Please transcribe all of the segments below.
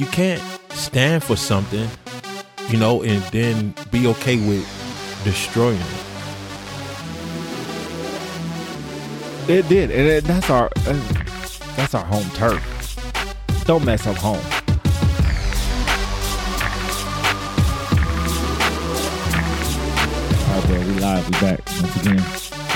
you can't stand for something, you know, and then be okay with destroying it. It did, and it, that's our uh, that's our home turf. Don't mess up home. All right, there. We live. We back once again.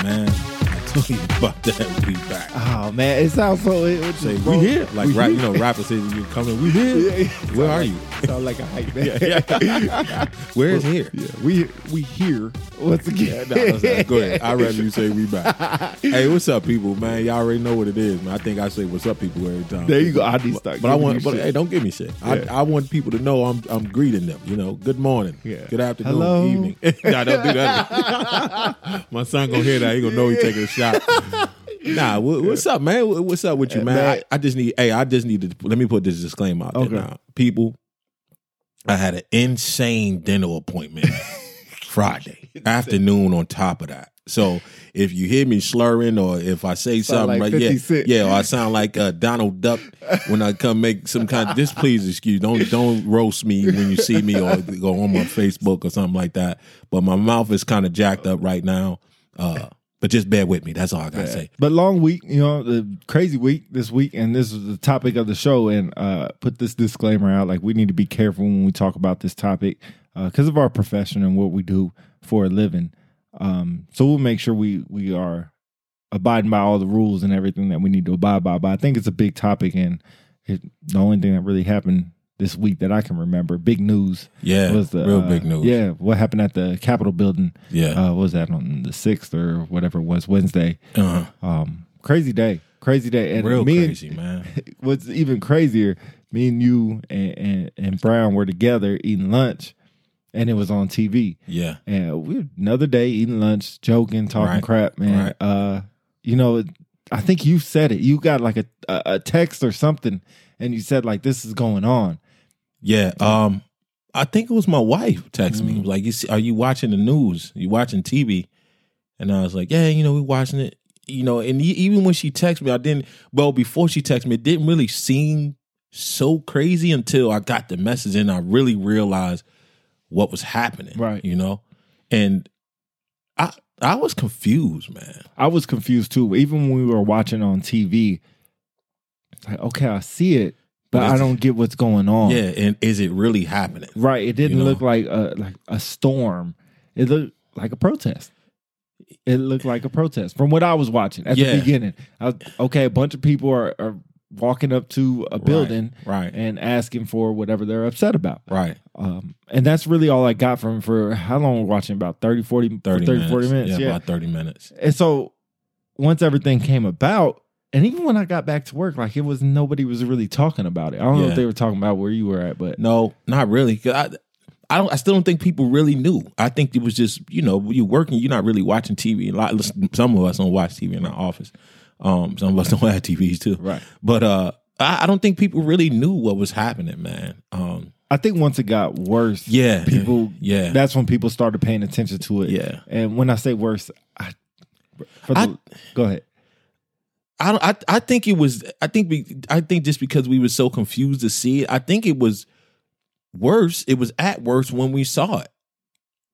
Man, I told you about that. We back. Oh man, it sounds so. It, it Say we here, like we rap, here. you know, rappers say you coming. We here. Yeah, yeah. Where are like- you? Sound like a hype man. Where is here? Yeah, we we here once again. That's not- go ahead. I'd rather you say we back. hey, what's up, people? Man, y'all already know what it is, man. I think I say what's up, people, every time. There you go. I need start But I want, but shit. hey, don't give me shit. Yeah. I, I want people to know I'm I'm greeting them. You know, good morning, Yeah. good afternoon, Hello. evening. nah, don't do that. My son gonna hear that. He gonna know he taking a shot. Nah, wha- what's up, man? Wha- What's up with you, man? I, I just need. Hey, I just need to. Let me put this disclaimer out Okay. there now, people. I had an insane dental appointment Friday afternoon. On top of that, so if you hear me slurring or if I say Sound something like right, yeah, yeah, or I sound like uh, Donald Duck when I come make some kind. of Just please excuse. Don't don't roast me when you see me or go on my Facebook or something like that. But my mouth is kind of jacked up right now. Uh, but just bear with me. That's all I gotta say. But long week, you know, the crazy week this week, and this is the topic of the show. And uh, put this disclaimer out: like we need to be careful when we talk about this topic because of our profession and what we do for a living. Um, so we'll make sure we we are abiding by all the rules and everything that we need to abide by. But I think it's a big topic, and it, the only thing that really happened this week that I can remember, big news, Yeah, was the real uh, big news. Yeah, what happened at the Capitol building? yeah. Uh, what was that on the sixth or whatever it was Wednesday? Uh, Um, crazy day, crazy day, and real me crazy, man. What's even crazier, me and you and, and and Brown were together eating lunch, and it was on TV. Yeah, And we another day eating lunch, joking, talking Right, crap, man. right. Uh, you know, I think you said it. You got like a a text or something, and you said like this is going on. Yeah. Um, I think it was my wife text me. Mm. Like, you see, are you watching the news? You watching TV? And I was like, yeah, you know, we watching it. You know, and even when she texted me, I didn't. Well, before she texted me, it didn't really seem so crazy until I got the message and I really realized what was happening. Right. You know, and I I was confused, man. I was confused too. Even when we were watching on TV, like okay, I see it, but I don't get what's going on. Yeah, and is it really happening? Right. It didn't You know? look like a like a storm. It looked like a protest. It looked like a protest from what I was watching at Yeah. the beginning. I was, okay, a bunch of people are, are walking up to a building Right. and asking for whatever they're upset about. Right. Um, and that's really all I got from for how long we're watching about 30, 40, 30, 30 minutes. 40 minutes. Yeah, Yeah. about 30 minutes. And so once everything came about, and even when I got back to work, like it was nobody was really talking about it. I don't know if they were talking about where you were at, but No, not really. I, I don't. I still don't think people really knew. I think it was just you know you're working. You're not really watching TV. A lot. Some of us don't watch TV in our office. Um, some of us don't have TVs too. Right. But uh, I, I don't think people really knew what was happening, man. Um, I think once it got worse, yeah, people Yeah. that's when people started paying attention to it. Yeah. And when I say worse, I, for the, I- go ahead. I don't. I, I think it was. I think. We, I think just because we were so confused to see it, I think it was worse. It was at worst when we saw it.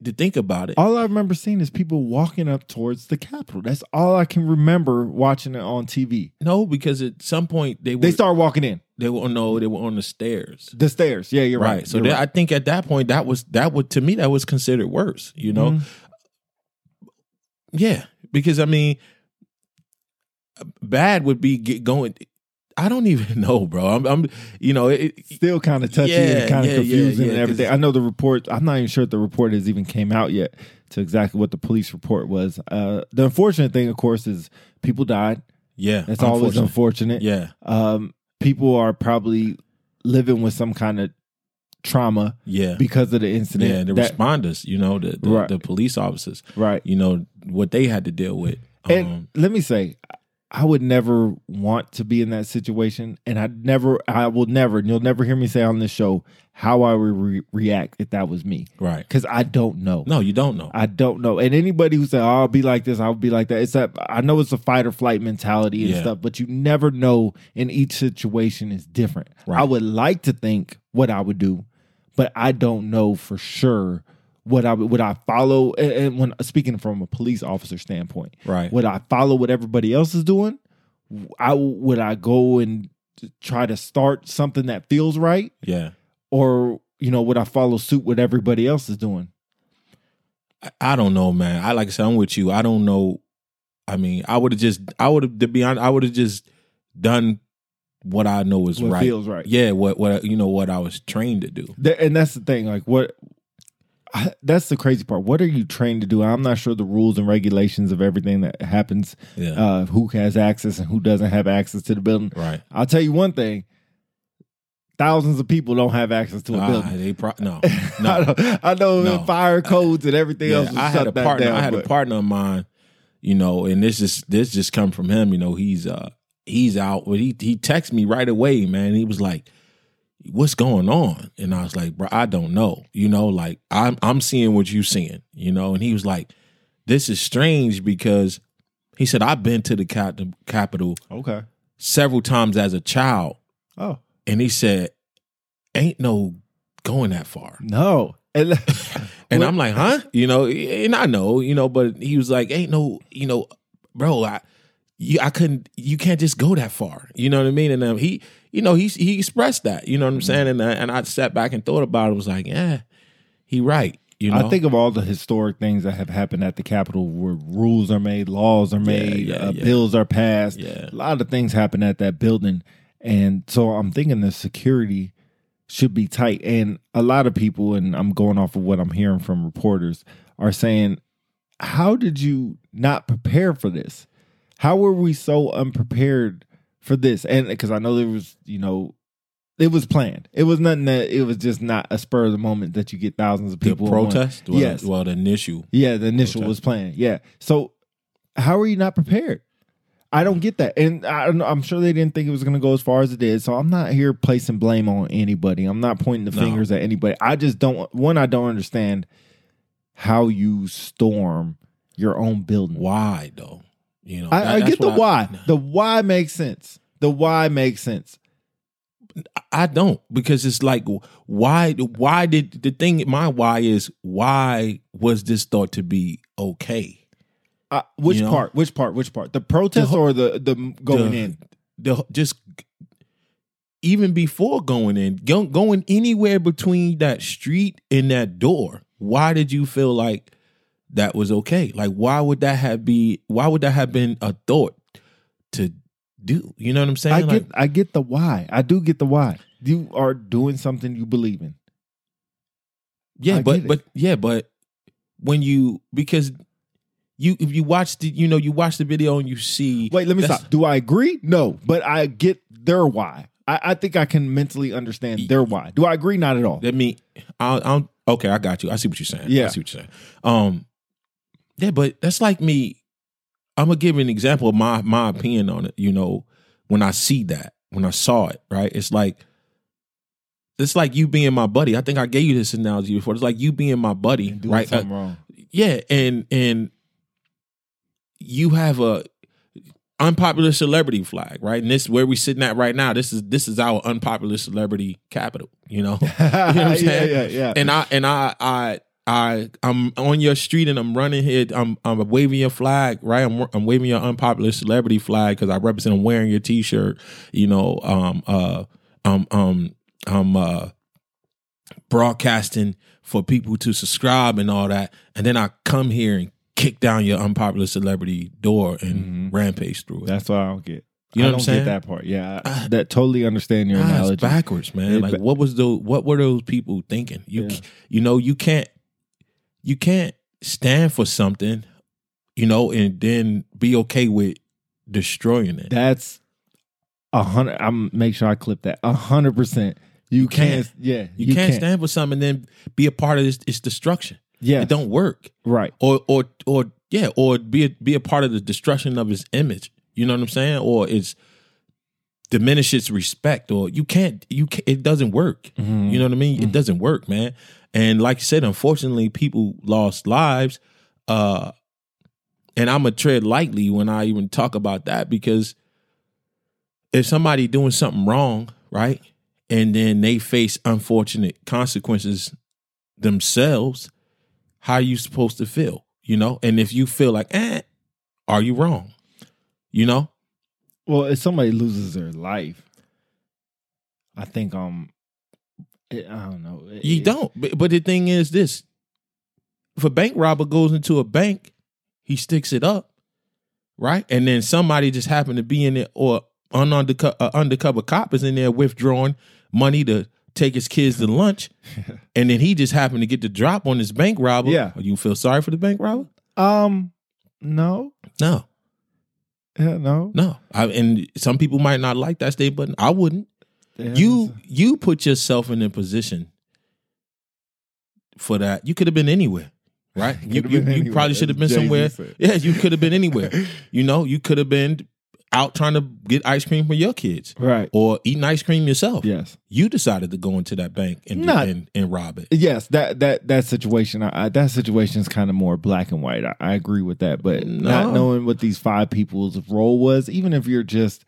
To think about it, All I remember seeing is people walking up towards the Capitol. That's all I can remember watching it on TV. no, because at some point they were. They start walking in They were no. They were on the stairs. the stairs. Yeah, you're right. right. So You're that, right. I think at that point that was that would to me that was considered worse. You know, Mhm. yeah, because I mean, bad would be get going. I don't even know, bro. I'm, I'm you know, it, still kind of touchy Yeah, and kind of yeah, confusing yeah, and everything. I know the report. I'm not even sure if the report has even came out yet to exactly what the police report was. Uh, the unfortunate thing, of course, is people died. yeah, That's always unfortunate. unfortunate. Yeah, Um, people are probably living with some kind of trauma yeah, because of the incident. yeah. The That- responders, you know, the the, Right. the police officers, right. you know what they had to deal with. And Um, let me say, I would never want to be in that situation, and I never, I will never, and you'll never hear me say on this show how I would re- react if that was me, Right. because I don't know. No, you don't know. I don't know. And anybody who said, oh, I'll be like this, I'll be like that. It's that I know it's a fight or flight mentality and Yeah. stuff, but you never know and each situation is different. Right. I would like to think what I would do, but I don't know for sure what I would would I follow and- and when speaking from a police officer standpoint. Right. Would I follow what everybody else is doing? I would I go and try to start something that feels right? Yeah. Or, you know, would I follow suit what everybody else is doing? I, I don't know, man. I like I said, I'm with you. I don't know. I mean, I would have just, I would have, to be honest, I would have just done what I know is What right. feels right. Yeah, what what you know what I was trained to do. And that's the thing like what I- that's the crazy part what are you trained to do i'm not sure the rules and regulations of everything that happens Yeah. uh who has access and who doesn't have access to the building right. i'll tell you one thing thousands of people don't have access to a Ah, building they pro- no. I, No. know, I know No. fire codes and everything Yeah, else. I had a partner. I had a partner of mine, you know, and this is this just come from him. You know, he's uh he's out. But he he texted me right away, man. He was like, "What's going on?" And I was like, "Bro, I don't know." You know, like I'm I'm seeing what you're seeing. You know, and he was like, "This is strange because." He said, "I've been to the cap- Capitol Okay. several times as a child, Oh and he said, "Ain't no going that far." no. And, And I'm like, huh? You know, and I know, you know, but he was like, ain't no, you know, bro, I, you, I couldn't, you can't just go that far. You know what I mean? And um, he, you know, he he expressed that. You know what I'm saying? And I, and I sat back and thought about it. Was like, yeah, he right. You know, I think of all the historic things that have happened at the Capitol where rules are made, laws are made, yeah, uh, yeah. bills are passed. Yeah. A lot of things happen at that building. And so I'm thinking the security should be tight. And a lot of people, and I'm going off of what I'm hearing from reporters, are saying, How did you not prepare for this? How were we so unprepared for this? And because I know there was, you know, it was planned. It was nothing that it was just not a spur of the moment that you get thousands of people. one- protest. Well, Yes. Well, the initial. yeah, the initial Protest. was planned. Yeah. So how are you not prepared? I don't get that, and I don't, i'm sure they didn't think it was going to go as far as it did. So I'm not here placing blame on anybody. I'm not pointing the No. fingers at anybody. I just don't. One, I don't understand how you storm your own building. Why though? You know, I, that- I get the why. The why makes sense. The why makes sense. I don't because it's like why why did the thing my why is why was this thought to be okay? Uh, which You know? part? Which part? Which part? The protest The- or the the going the- in? The just even before going in, go, going anywhere between that street and that door. Why did you feel like that was okay? Like why would that have be why would that have been a thought to do? You know what I'm saying? I Like, get I get the why. I do get the why. You are doing something you believe in. Yeah, I but but yeah, but when you because you if you watch the you know you watch the video and you see Wait, let me stop. Do I agree? No, but I get their why. I, I think I can mentally understand their why. Do I agree? Not at all. let me I I'm okay, I got you. I see what you're saying. Yeah. I see what you're saying. Um yeah, but that's like me. I'm gonna give you an example of my my opinion on it. You know, when I see that, when I saw it, right? It's like it's like you being my buddy. I think I gave you this analogy before. It's like you being my buddy, Doing right? Uh, wrong. yeah and and you have a unpopular celebrity flag right and this is where we sitting at right now this is this is our unpopular celebrity capital you know yeah, I'm saying? yeah, yeah. and i and i i I I'm on your street and I'm running here. I'm I'm waving your flag, right? I'm I'm waving your unpopular celebrity flag because I represent. I'm wearing your T-shirt. You know, um, uh, um, um, I'm uh, broadcasting for people to subscribe and all that, and then I come here and kick down your unpopular celebrity door and rampage through it. That's what I don't get. You know I what I'm don't saying? get that part. Yeah, I, that totally understand your Ah, it's analogy. backwards, man. It like, what was the what were those people thinking? You Yeah. you know, you can't you can't stand for something, you know, and then be okay with destroying it. That's a hundred. I'm make sure I clip that. A hundred percent. You can't. can't. Yeah, you, can't, stand for something and then be a part of this its destruction. Yeah, It don't work. right. Or or or yeah, or be a, be a part of the destruction of his image. You know what I'm saying? Or it's diminishes respect or you can't you can't, it doesn't work. Mm-hmm. You know what I mean? It mm-hmm. doesn't work, man. And like you said, unfortunately, people lost lives. Uh and I'm gonna tread lightly when I even talk about that because if somebody doing something wrong, right, and then they face unfortunate consequences themselves, how are you supposed to feel? You know, and if you feel like, eh, are you wrong? You know, Well, if somebody loses their life, I think um, it, I don't know. It- you don't. But, but the thing is, this: if a bank robber goes into a bank, he sticks it up, right, and then somebody just happened to be in there, or an undercover, uh, undercover cop is in there withdrawing money to take his kids to lunch, and then he just happened to get the drop on this bank robber. Yeah. you feel sorry for the bank robber? Um, no, No, yeah, no. no. I, and some people might not like that statement. I wouldn't. You you put yourself in a position for that. You could have been anywhere, right? you you, you probably should have been Jay-Z somewhere. said. Yeah, you could have been anywhere. you know, you could have been out trying to get ice cream for your kids right. or eating ice cream yourself. Yes. You decided to go into that bank and Not- and, and rob it. Yes, that that that situation, I, I, that situation is kind of more black and white. I, I agree with that, but not knowing what these five people's role was, even if you're just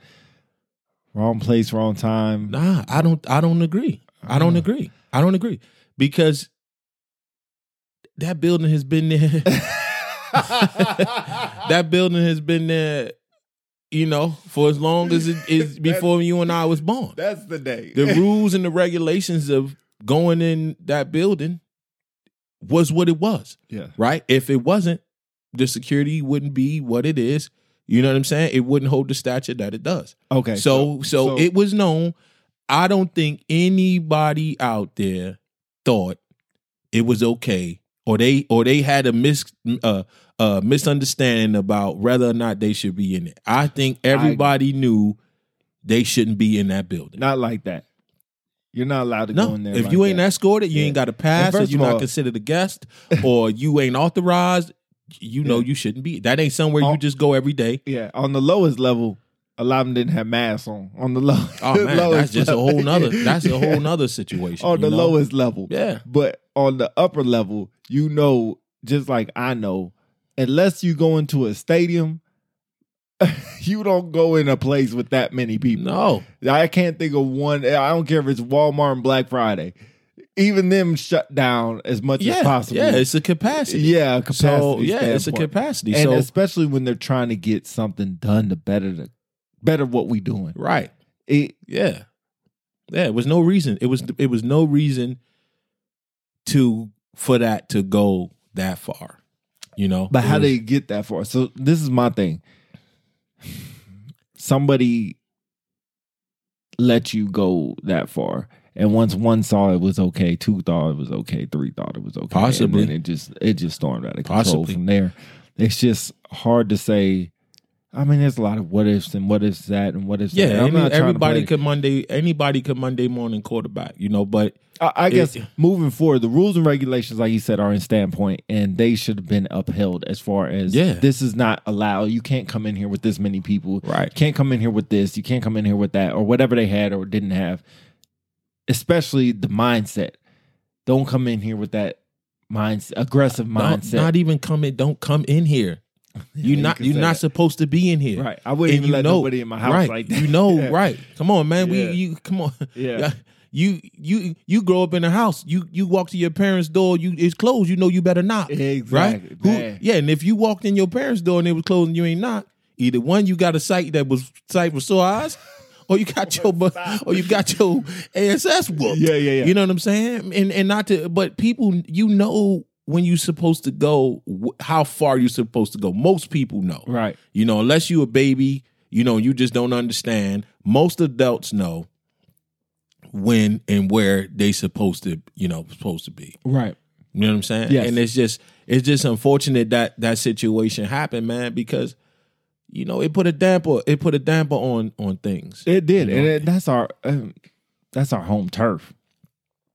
wrong place, wrong time. Nah, I don't. I don't agree. I don't Uh. agree. I don't agree because that building has been there. that building has been there, you know, for as long as it is before you and I was born. That's the day. The rules and the regulations of going in that building was what it was, yeah, right? If it wasn't, the security wouldn't be what it is. You know what I'm saying? It wouldn't hold the stature that it does. okay. So, so, it was known. I don't think anybody out there thought it was okay, or they or they had a mis uh, uh misunderstanding about whether or not they should be in it. I think everybody knew they shouldn't be in that building. not like that. You're not allowed to go in there. if like you ain't that. escorted, you Yeah. ain't got a pass, or you're of not all- considered a guest, or you ain't authorized. You know Yeah. you shouldn't be. That ain't somewhere Oh. you just go every day. yeah, on the lowest level, a lot of them didn't have masks on. On the low, Oh man, that's just a whole nother. That's a whole nother situation. on the know? lowest level. Yeah. But on the upper level, you know, just like I know, unless you go into a stadium, you don't go in a place with that many people. No, I can't think of one. I don't care if it's Walmart and Black Friday. Even them shut down as much yeah, as possible. yeah, it's a capacity. yeah, capacity. so yeah, it's a capacity. and so especially when they're trying to get something done to better the better what we doing. right, It, yeah, yeah. It was no reason. It was it was no reason to for that to go that far. You know, But how was- they get that far? So this is my thing. Somebody let you go that far, and once one saw it was okay, two thought it was okay, three thought it was okay, Possibly. and then it just it just stormed out of control Possibly. from there. It's just hard to say. I mean, there's a lot of what ifs and what ifs that and what ifs. yeah, that. I'm any- everybody could Monday. Anybody could Monday morning quarterback. You know, but I, I guess moving forward, the rules and regulations, like you said, are in standpoint, and they should have been upheld. As far as Yeah. this is not allowed. You can't come in here with this many people. Right. Can't come in here with this. You can't come in here with that, or whatever they had or didn't have. Especially the mindset. Don't come in here with that mindset, aggressive mindset. not even come in. Don't come in here. you You're not. can You're not that. supposed to be in here. right. I wouldn't And even let know- nobody in my house right. like that. You know, Yeah. right? Come on, man. Yeah. We you come on. Yeah. You you you grow up in a house. You you walk to your parents' door. You it's closed. You know you better knock. Exactly. Right? Who- yeah, and if you walked in your parents' door and it was closed and you ain't knock, either one you got a sight that was sight for sore eyes, or you got your bu- or oh, you got your ASS whooped. Yeah, yeah, yeah. You know what I'm saying? And and not to, but people, you know when you're supposed to go, how far you're supposed to go. Most people know. Right. You know, unless you a baby, you know, you just don't understand. Most adults know when and where they supposed to, you know, supposed to be. Right. You know what I'm saying? Yes. And it's just it's just unfortunate that that situation happened, man, because you know it put a damper it put a damper on on things. It did, You and it, that's our um, that's our home turf.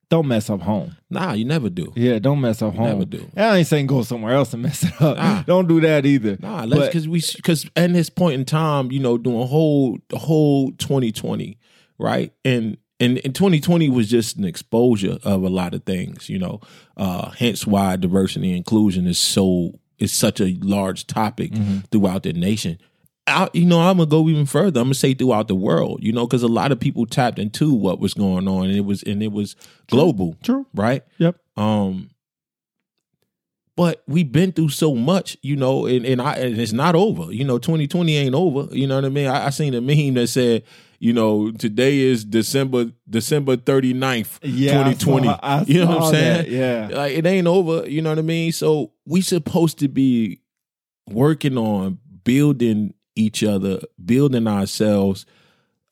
don't mess up home. Nah, you never do. Yeah, don't mess up home. Never do. I ain't saying go somewhere else and mess it up. Nah. Don't do that either. Nah, let's because we because at this point in time, you know, doing whole the whole 2020, right? And and, and 2020 was just an exposure of a lot of things, you know. Uh hence why diversity and inclusion is so is such a large topic Mm-hmm. throughout the nation. I, you know, I'm gonna go even further. I'm gonna say throughout the world, you know, because a lot of people tapped into what was going on, and it was and it was global, True. right? Yep. Um, but we've been through so much, you know, and, and I and it's not over. You know, 2020 ain't over. You know what I mean? I, I seen a meme that said, you know, today is December December 39th, Yeah, I 2020. saw- I you know what I'm saying? that, yeah. Like it ain't over, you know what I mean? So we supposed to be working on building each other, building ourselves,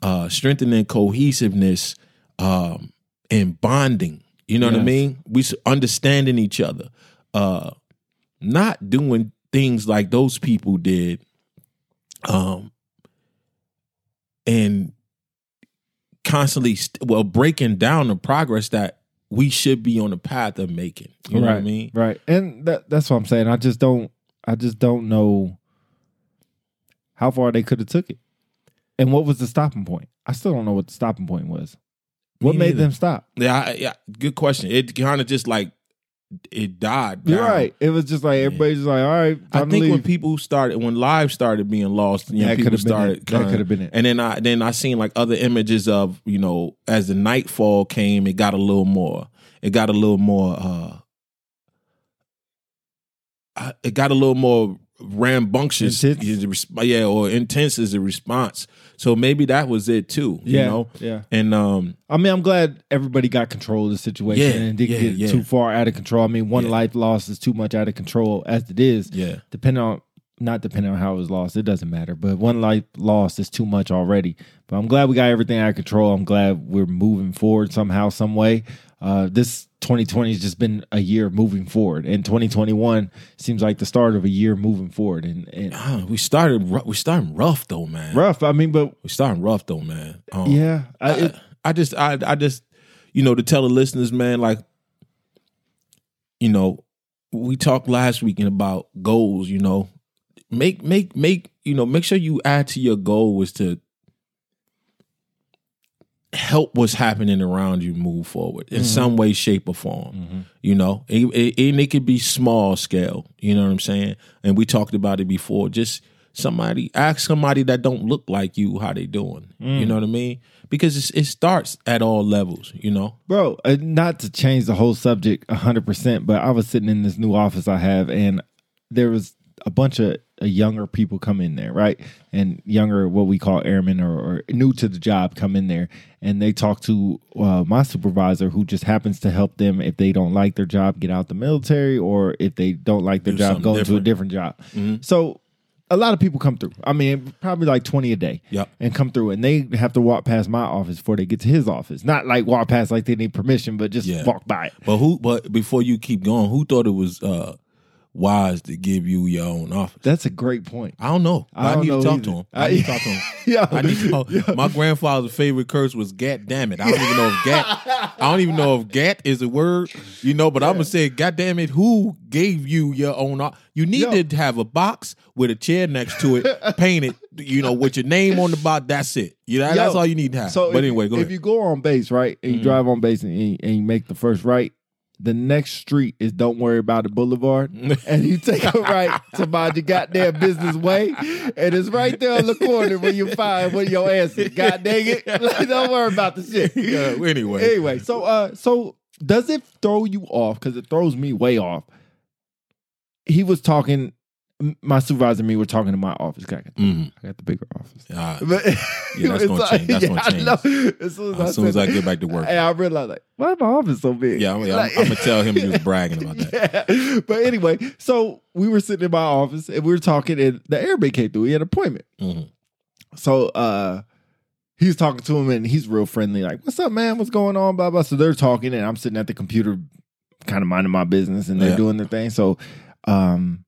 uh, strengthening cohesiveness, um, and bonding. You know what I mean? We understanding each other, uh, not doing things like those people did, um, and constantly, st- well, breaking down the progress that we should be on the path of making. You know right. what I mean? Right. And that that's what I'm saying. I just don't I just don't know how far they could have took it. And what was the stopping point? I still don't know what the stopping point was. What made them stop? Yeah, I, yeah. Good question. It kind of just like it died. You're right. It was just like everybody's just like, all right, I think when people started, when live started being lost, you know, That people started. it. That could've been it. And then I then I seen like other images of you know as the nightfall came, it got a little more. It got a little more. uh It got a little more rambunctious, Intense? is yeah, or intense as a response. So maybe that was it too. You yeah, know, yeah. and um, I mean, I'm glad everybody got control of the situation Yeah, and didn't yeah, get yeah. too far out of control. I mean, one life lost is too much out of control as it is. yeah, depending on not depending on how it was lost, it doesn't matter. But one life lost is too much already. But I'm glad we got everything out of control. I'm glad we're moving forward somehow, some way. Uh, this 2020 has just been a year moving forward, and 2021 seems like the start of a year moving forward. And, and Ah, we started we starting rough though, man. rough. I mean, but We starting rough though, man. Um, yeah, I, it, I just I I just you know to tell the listeners, man, like you know, we talked last weekend about goals, you know. Make make make you know, make sure you add to your goal was to help what's happening around you move forward in some way, shape, or form. You know, and, it could be small scale. You know what I'm saying? And we talked about it before. Just somebody ask somebody that don't look like you how they doing. You know what I mean? Because it's, it starts at all levels. You know. bro uh, not to change the whole subject 100% but i was sitting in this new office i have and there was a bunch of younger people come in there right and younger what we call airmen or, or new to the job come in there and they talk to uh, my supervisor who just happens to help them if they don't like their job get out the military or if they don't like their Do job go into a different. different job so a lot of people come through i mean probably like 20 a day Yep. and come through and they have to walk past my office before they get to his office not like walk past like they need permission but just Yeah. walk by it But who? But before you keep going, who thought it was uh wise to give you your own office? that's a great point I don't know. I I, don't need know to talk either. to him. I- I need to talk to him. yeah I need to know. My grandfather's favorite curse was "gat damn it." I don't even know if "gat." I don't even know if "gat" is a word, you know. But I'm gonna say, "God damn it!" Who gave you your own? o- You need Yo. to have a box with a chair next to it, painted, you know, with your name on the box. That's it. You know, that's all you need to have. so but if, anyway, go if ahead. you go on base right and you Mhm. drive on base and and you make the first right the next street is don't worry about it boulevard and you take a right to mind your goddamn business way and it's right there on the corner where you find what your answer god dang it don't worry about the shit yeah, anyway, anyway, so uh, so does it throw you off? Because it throws me way off. He was talking. My supervisor and me were talking to my office. I got, Mhm. I got the bigger office. Ah, But Yeah, that's gonna change. That's gonna change. As soon as, as I, soon as I get back to work, and I realized like, why is my office so big? yeah, I'm, I'm, I'm gonna tell him he was bragging about that. Yeah. But anyway, so we were sitting in my office and we were talking, and the airman came through. He had an appointment. Mhm. So uh he's talking to him and he's real friendly, like, What's up, man? What's going on? Blah blah. So they're talking and I'm sitting at the computer kind of minding my business and they're Yeah. doing their thing. So um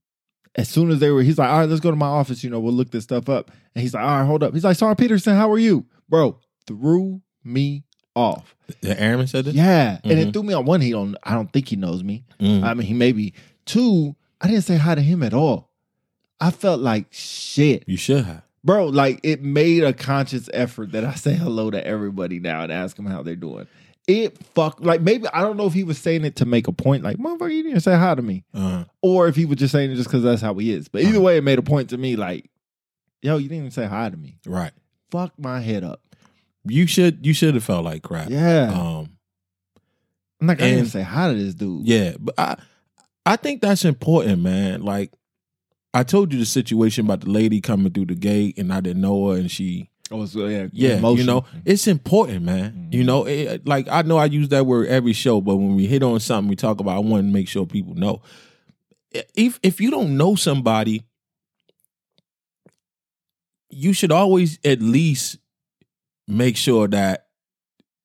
as soon as they were, he's like, All right, let's go to my office, you know, we'll look this stuff up. And he's like, All right, hold up. He's like, Sergeant Peterson, how are you? Bro, threw me off. The Aaron said this. Yeah, and Mhm. it threw me on one. He don't. I don't think he knows me. Mm. I mean, he maybe two. I didn't say hi to him at all. I felt like shit, You should have. bro. Like it made a conscious effort that I say hello to everybody now and ask them how they're doing. It fuck like maybe I don't know if he was saying it to make a point, like motherfucker, you didn't say hi to me, Uh, or if he was just saying it just because that's how he is. But either Uh-huh. way, it made a point to me, like, yo, you didn't even say hi to me. right. Fuck my head up. You should. You should have felt like crap. Yeah, Um. I'm I didn't and- say hi to this dude. Yeah, but I I think that's important, man. Like I told you the situation about the lady coming through the gate and I didn't know her and she Oh, so yeah, yeah, you know, it's important, man. Mhm. You know, it, like I know I use that word every show, but when we hit on something we talk about, I want to make sure people know. If if you don't know somebody, you should always at least make sure that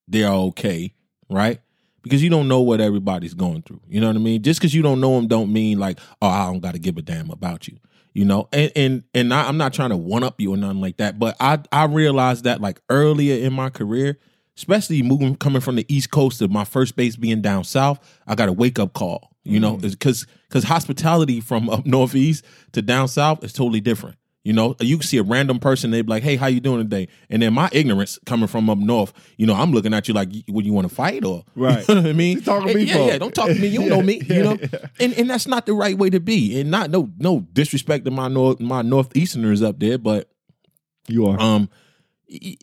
they're okay, right? Because you don't know what everybody's going through. You know what I mean? Just because you don't know them, don't mean like, oh, I don't got to give a damn about you. You know, and and and I, I'm not trying to one up you or nothing like that, but I I realized that like earlier in my career, especially moving coming from the East Coast to my first base being down south, I got a wake up call. You know, mm-hmm. because because hospitality from up northeast to down south is totally different. You know, you can see a random person, they be like, "Hey, how you doing today?" And then my ignorance coming from up north, you know, I'm looking at you like, "Would you want to fight or?" Right. You know what I mean? Talking to me yeah, for? yeah. Don't talk to me. You don't know me. Yeah, you know, yeah. and and that's not the right way to be. And not no no disrespect to my north my northeasterners up there, but You are. um,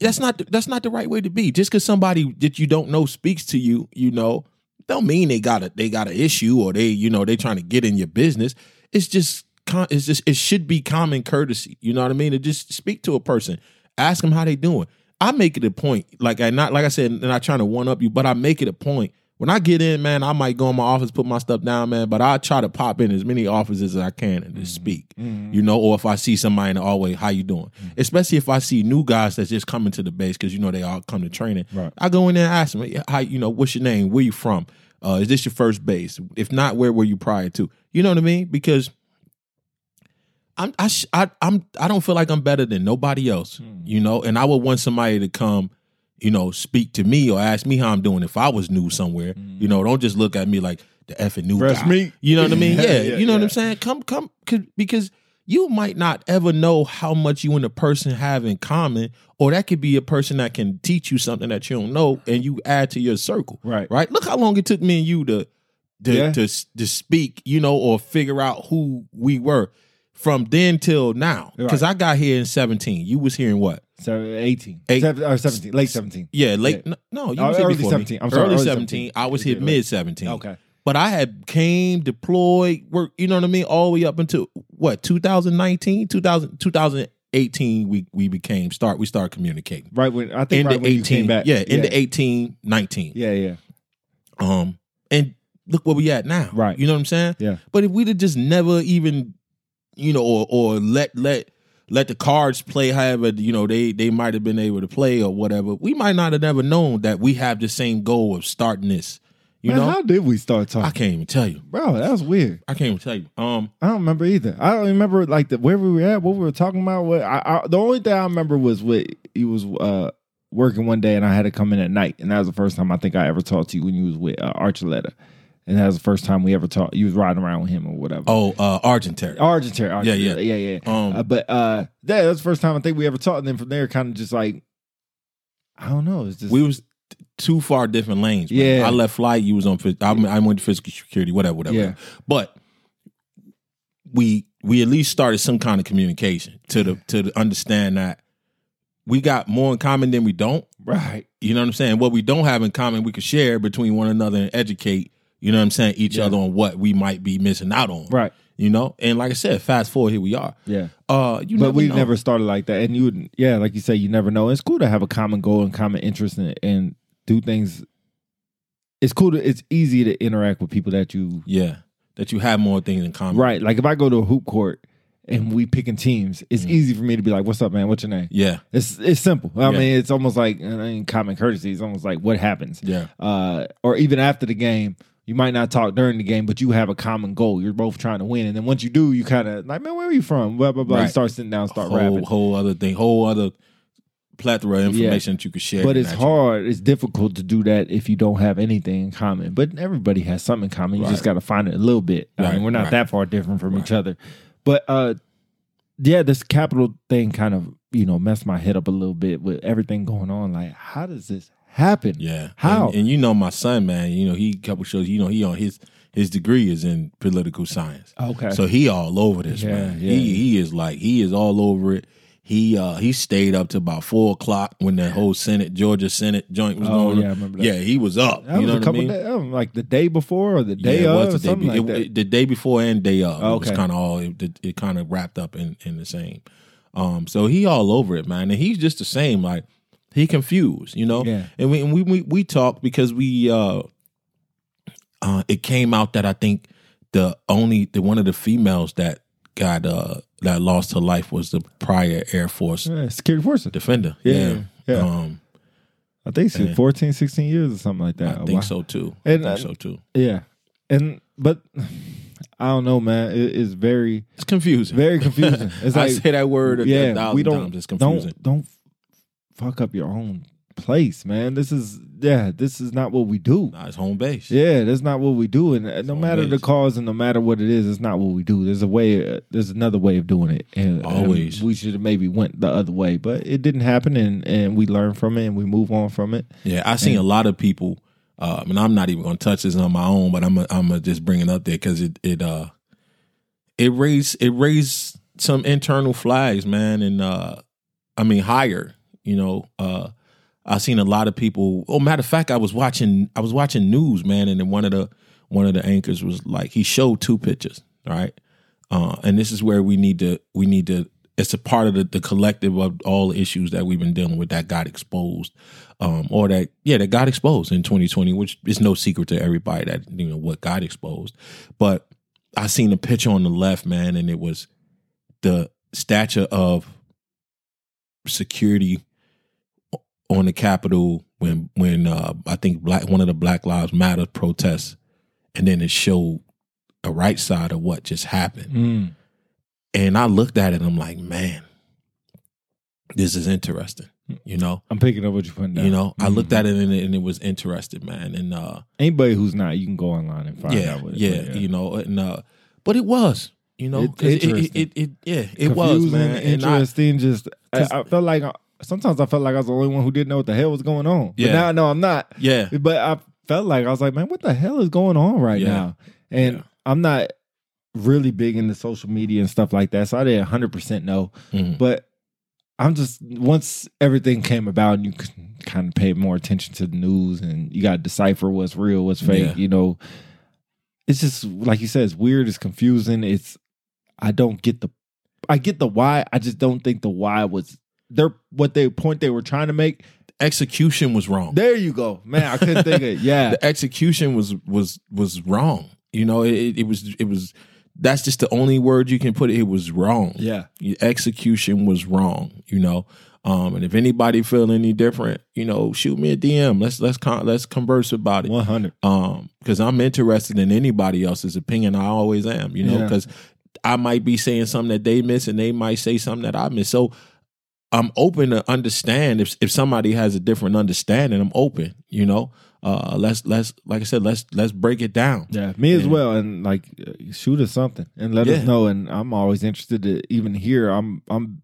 that's not that's not the right way to be. Just because somebody that you don't know speaks to you, you know, don't mean they got a they got an issue or they you know they trying to get in your business. It's just it's just it should be common courtesy. You know what I mean? To just speak to a person, ask them how they doing. I make it a point, like I not like I said, and I trying to one up you, but I make it a point. When I get in, man, I might go in my office, put my stuff down, man, but I try to pop in as many offices as I can and just mm. speak mm-hmm. you know, or if I see somebody in the hallway, how you doing? Mm. Especially if I see new guys that's just coming to the base because you know they all come to training. Right. I go in there and ask them, how you know, what's your name? Where you from? Uh, is this your first base? If not, where were you prior to? You know what I mean? Because I'm I sh- I I'm I don't feel like I'm better than nobody else, hmm. you know, and I would want somebody to come. You know, speak to me or ask me how I'm doing if I was new somewhere. Hmm. You know, don't just look at me like the effing new Fresh guy. meat. You know what I mean? Yeah, Yeah, yeah, you know what. I'm saying? Come, come, 'cause- because you might not ever know how much you and a person have in common, or that could be a person that can teach you something that you don't know, and you add to your circle. Right. Right. Look how long it took me and you to to Yeah. to, to speak, you know, or figure out who we were from then till now. Because I got here in 17. You was here in what? Seven, 18. Eight- Seven- or 17. Late 17. Yeah, late. Yeah. No, you Oh, was here early before 17. Me. I'm sorry, early, early 17. 17. I was here mid 17. Okay. But I had came, deployed, work, you know what I mean, all the way up until what, 2019, 2000, 2018, we we became start we started communicating. Right when I think In right the when you 18, came back. yeah, in yeah. the 18, 19. Yeah, yeah. Um, and look where we at now. Right. You know what I'm saying? Yeah. But if we'd have just never even, you know, or or let let let the cards play however, you know, they they might have been able to play or whatever, we might not have never known that we have the same goal of starting this. You Man, know? how did we start talking? I can't even tell you. Bro, that was weird. I can't even tell you. Um I don't remember either. I don't remember like the where we were at, what we were talking about. What I, I the only thing I remember was what he was uh working one day and I had to come in at night, and that was the first time I think I ever talked to you when you was with uh, Archuleta, and that was the first time we ever talked. You was riding around with him or whatever. oh uh Argentary. Argentary, Yeah, yeah, yeah. yeah. Um Uh, but uh, yeah, that's the first time I think we ever talked. And then from there, kind of just like, I don't know. It's just we was t- two far different lanes. man. Yeah. I left flight. You was on. I, I went to physical security. Whatever, whatever. Yeah. But we we at least started some kind of communication to the to the understand that we got more in common than we don't. right. You know what I'm saying? What we don't have in common, we could share between one another and educate. You know what I'm saying? Each Yeah. other on what we might be missing out on. Right. You know, and like I said, fast forward here we are. Yeah. Uh, you but we know. never started like that. And you would, yeah, like you say, you never know. It's cool to have a common goal and common interest and, and do things. It's cool to, it's easy to interact with people that you, Yeah, that you have more things in common. right. Like if I go to a hoop court and we picking teams, it's Mm. easy for me to be like, what's up, man? What's your name? Yeah, It's, it's simple. I Yeah. mean, it's almost like, I mean, common courtesy. It's almost like what happens. yeah, uh, or even after the game, you might not talk during the game, but you have a common goal. You're both trying to win, and then once you do, you kind of like, man, where are you from? Blah blah blah. You start sitting down, start whole rapping. whole other thing, whole other plethora of information that you could share. But it's hard. It's difficult to do that if you don't have anything in common. But everybody has something in common. You just got to find it a little bit. I mean, we're not right. that far different from each other. But uh, yeah, this Capitol thing kind of you know messed my head up a little bit with everything going on. Like, how does this happen? Yeah. How? And, and you know my son, man, you know, he couple shows, you know, he on his his degree is in political science. Okay. So he all over this, Yeah, man. yeah. He he is like he is all over it. He uh he stayed up to about four o'clock when the whole Senate, Georgia Senate joint was Oh, going on. yeah, I remember that. Yeah, he was up. that you was know a what I couple mean? days, like the day before or the day yeah, of, the day, something be- like it- that. it- the day before and day of. It was Okay. kind of all it, it, it kind of wrapped up in in the same. Um, so he all over it, man, and he's just the same. Like he confused, you know. Yeah. And we and we we, we talked because we uh, uh, it came out that I think the only the one of the females that got uh that lost her life was the prior Air Force yeah, security forces. defender. Yeah, yeah. Um, I think Yeah. 14, 16 years or something like that. I think so too. And, I uh, think so too. Yeah, and but I don't know, man. It, it's very, It's confusing. very confusing. It's I say that word a yeah, thousand we don't times. It's confusing. don't don't fuck up your own place, man. This is yeah, this is not what we do. Nah, it's home base. Yeah, that's not what we do, and uh, no home matter the cause and no matter what it is, it's not what we do. There's a way. Uh, there's another way of doing it, and and Always. we should have maybe went the other way, but it didn't happen, and and we learn from it and we move on from it. Yeah, I've seen a lot of people, uh, and I'm not even going to touch this on my own, but I'm i I'm gonna just bring it up there because it it uh it raised it raised some internal flags, man, and uh I mean higher, you know. Uh I seen a lot of people. Oh, matter of fact, I was watching I was watching news, man, and then one of the one of the anchors was like he showed two pictures, right? Uh, and this is where we need to we need to it's a part of the, the collective of all the issues that we've been dealing with that got exposed um or that yeah that got exposed in 2020 which is no secret to everybody that you know what got exposed but i seen a picture on the left man and it was the stature of security on the capitol when when uh i think black one of the black lives matter protests and then it showed a right side of what just happened Mm. and I looked at it, and I'm like, man, this is interesting. You know, I'm picking up what you're putting down. you know, I Mhm. looked at it and it, and it was interesting, man. And uh, anybody who's not, you can go online and find yeah, out. What it, yeah, but you know, and uh, but it was, you know, It- it, it, it, yeah, it was, Confusing, man. And I, interesting. just I, I felt like I, sometimes I felt like I was the only one who didn't know what the hell was going on. But Yeah. now I know I'm not. yeah, But I felt like I was like, man, what the hell is going on right Yeah. now? And Yeah. I'm not really big into social media and stuff like that, so I didn't 100 percent know. Mhm. But I'm just once everything came about, and you can kind of pay more attention to the news, and you got to decipher what's real, what's fake. Yeah. You know, it's just like you said, it's weird, it's confusing. It's I don't get the, I get the why. I just don't think the why was their what they point they were trying to make. execution was wrong. There you go, man. I couldn't think of it. Yeah, the execution was was was wrong. You know, it, it was it was. That's just the only word you can put it. It was wrong. yeah. Execution was wrong, you know. Um, and if anybody feel any different, you know, shoot me a DM. Let's let's con- let's converse about it. One hundred. Um, because I'm interested in anybody else's opinion. I always am, you know, Yeah. because I might be saying something that they miss, and they might say something that I miss. So I'm open to understand if if somebody has a different understanding. I'm open, you know. Uh, let's let's like I said, let's let's break it down. Yeah, me as Yeah. well. And like, uh, shoot us something and let us know. And I'm always interested to even hear. I'm I'm.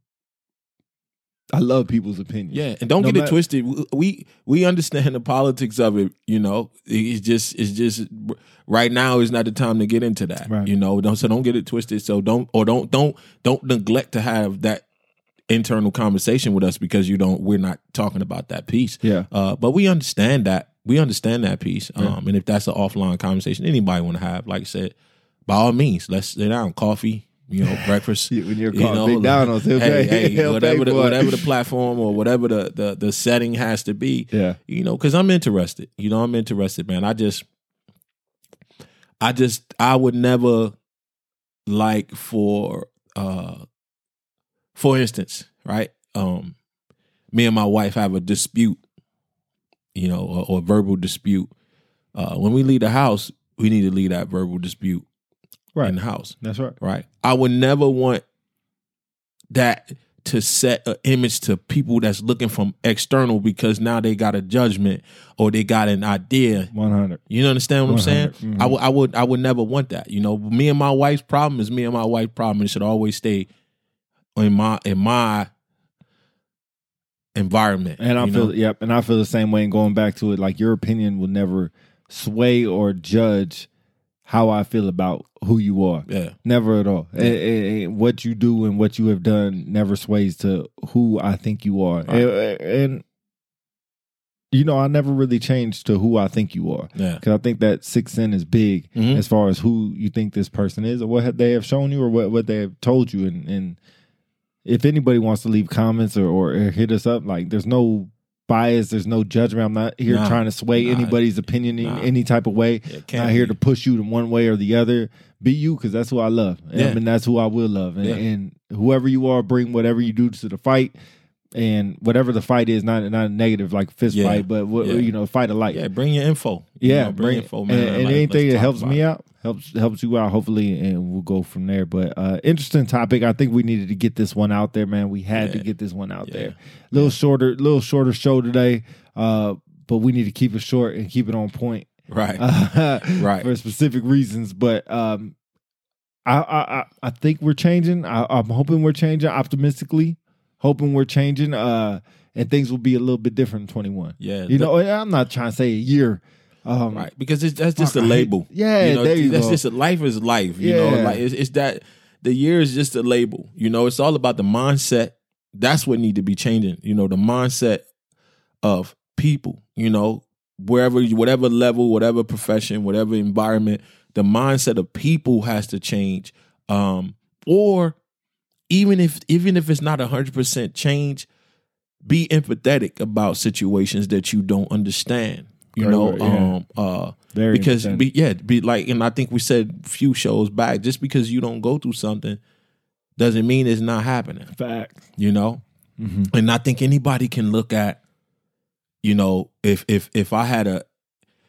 I love people's opinions. Yeah, and don't No get it twisted. We we understand the politics of it. You know, it's just it's just right now is not the time to get into that. Right. You know, don't so don't get it twisted. So don't or don't don't don't neglect to have that internal conversation with us because you don't. We're not talking about that piece. Yeah. Uh, but we understand that. We understand that piece. Yeah. Um, and if that's an offline conversation anybody want to have, like I said, by all means, let's sit down, coffee, you know, breakfast. When you're You calling know, Big Donald's, he'll hey, hey, whatever the, whatever the platform or whatever the, the the setting has to be, Yeah. you know, because I'm interested. You know, I'm interested, man. I just, I just, I would never like for, uh for instance, right? Um, me and my wife have a dispute, you know, or, or verbal dispute. Uh, when we leave the house, we need to leave that verbal dispute Right. in the house That's right. right? I would never want that to set an image to people that's looking from external because now they got a judgment or they got an idea. One hundred. You understand what I'm saying? 100, I would I would I would never want that. You know, me and my wife's problem is me and my wife's problem. It should always stay in my in my environment. And I feel know? yep, and I feel the same way. And going back to it, like your opinion will never sway or judge how I feel about who you are. yeah. Never at all. And- and- and what you do and what you have done never sways to who I think you are. Right. And, and, you know, I never really changed to who I think you are Yeah. because I think that sixth sin is big Mhm. as far as who you think this person is or what they have shown you or what, what they have told you. And, and if anybody wants to leave comments or, or hit us up, like there's no bias, there's no judgment. I'm not here Nah. trying to sway Nah. anybody's opinion in Nah. any type of way Yeah, not here be. to push you to one way or the other. Be you because that's who I love, and, Yeah. and that's who I will love. And, Yeah. and whoever you are, bring whatever you do to the fight, and whatever the fight is, not not a negative like fist Yeah. fight, but what, Yeah. you know, fight alike. Yeah, bring your info. You Yeah, know, bring, info, and, man. and Like, anything that helps me it. out helps helps you out, hopefully, and we'll go from there. But uh interesting topic. I think we needed to get this one out there, man. We had to get this one out Yeah. there. little shorter, little shorter show today, uh, but we need to keep it short and keep it on point Right. uh, Right. for specific reasons. But um, I, I I- I think we're changing. I, I'm hoping we're changing optimistically. Hoping we're changing. Uh, and things will be a little bit different in 21. yeah. You know, I'm not trying to say a year. Um, Right, because it's, that's just a I hate- label. Yeah, you know, there you that's go. just a, life is life. You know, like it's, it's that the year is just a label. You know, it's all about the mindset. That's what need to be changing. You know, the mindset of people. You know, wherever, whatever level, whatever profession, whatever environment, the mindset of people has to change. Um, or even if even if it's not hundred percent change, be empathetic about situations that you don't understand. You know, yeah. um, uh, Very because be, yeah, be like, and I think we said a few shows back, just because you don't go through something doesn't mean it's not happening. fact. You know, Mhm. and I think anybody can look at, you know, if if if I had a,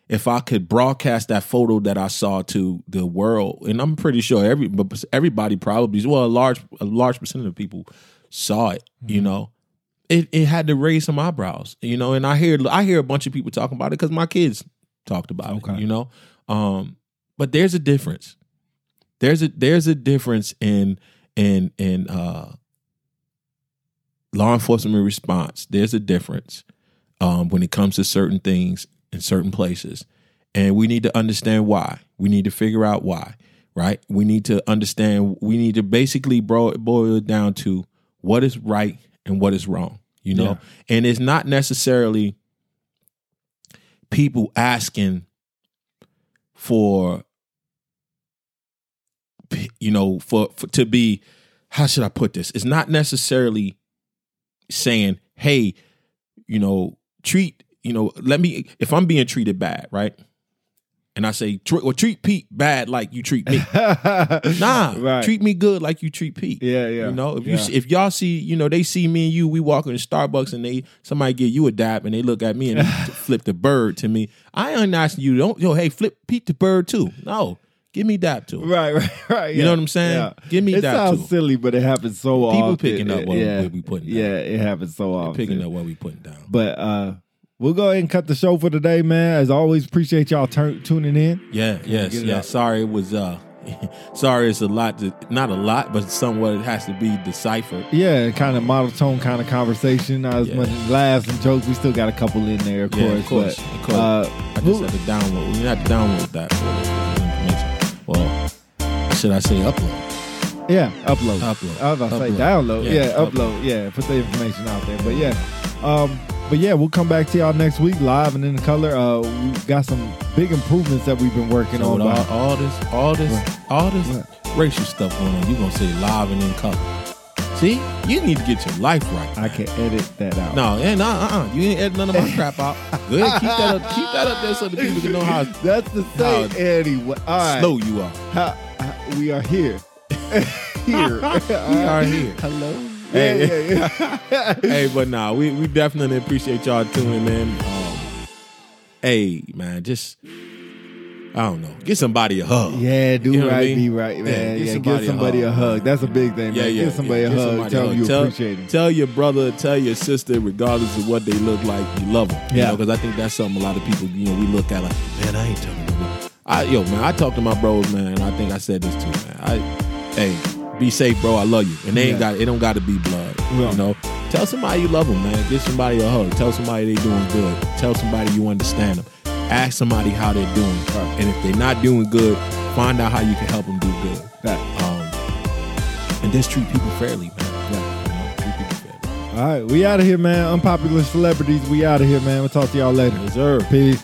if I could broadcast that photo that I saw to the world, and I'm pretty sure every everybody probably well a large a large percent of people saw it. You Mm-hmm. know, it it had to raise some eyebrows. You know, and I hear I hear a bunch of people talking about it because my kids talked about Okay. it. You know, um, but there's a difference. There's a there's a difference in in in uh law enforcement response, there's a difference um, when it comes to certain things in certain places. And we need to understand why. We need to figure out why, right? We need to understand, we need to basically boil it down to what is right and what is wrong, you know? Yeah. And it's not necessarily people asking for, you know, for, for to be, how should I put this? It's not necessarily saying, hey, you know, treat, you know, let me, if I'm being treated bad, right? And I say, well, treat Pete bad like you treat me. Nah, right. treat me good like you treat Pete. yeah, yeah. You know, if yeah. you if y'all see, you know, they see me and you, we walk in Starbucks and they somebody give you a dap and they look at me and flip the bird to me. I ain't asking you, don't yo, hey, flip Pete the bird too. No, give me dap too. Right, right, right. You yeah. know what I'm saying? Yeah. Give me it that sounds too. silly, but it happens so often. People picking up what- yeah. what we putting down. Yeah, it happens so often. Picking up what we putting down. But uh we'll go ahead and cut the show for today, man. As always, appreciate y'all tuning in. Yeah, yes, yeah. out. Sorry, it was uh, sorry, it's a lot. To, not a lot, but somewhat it has to be deciphered. Yeah, kind of monotone kind of conversation. Not as Yeah. much laughs and jokes. We still got a couple in there, of Yeah, course. of course, but, of course. Uh, I just had to download. We had to download that for the information. Well, should I say upload? yeah, upload. Upload. I was about to say download. Yeah, Yeah, upload. Yeah, put the information out there. But yeah, um, but yeah, we'll come back to y'all next week live and in color. Uh, we got some big improvements that we've been working So on. all, all this, all this, What? all this What? racial stuff going on, you gonna say live and in color? See, you need to get your life right. I can edit that out. No, and no, uh, uh you ain't edit none of my crap out. Go ahead, keep that up, keep that up there so the people can know how That's the thing. All right. slow you are. How- how- we are here. here. We are here. Hello. Hey. Yeah, yeah, yeah. hey, but nah, we, we definitely appreciate y'all tuning in. Um, hey, man, just I don't know. Get somebody a hug. Yeah, do You know what I right, mean? be right, Yeah, man. get Yeah, somebody give somebody a hug. hug. That's a big thing, man. Yeah, yeah. Give somebody yeah, a get hug. somebody Tell them you tell, appreciate them. Tell your brother, tell your sister, regardless of what they look like, you love them. Yeah. Because I think that's something a lot of people, you know, we look at like, man, I ain't talking telling nobody. I, yo, man, I talk to my bros, man, I think I said this too, man. I, hey, be safe, bro. I love you, and they ain't Yeah. got, it don't got to be blood. Yeah. You know, tell somebody you love them, man. Give somebody a hug. Tell somebody they doing good. Tell somebody you understand them. Ask somebody how they're doing, Right. and if they're not doing good, find out how you can help them do good. That. Um, and just treat people fairly, man. Yeah, you know, treat people fairly. All right, we out of here, man. Unpopular celebrities, we out of here, man. We'll talk to y'all later. Reserve. Peace.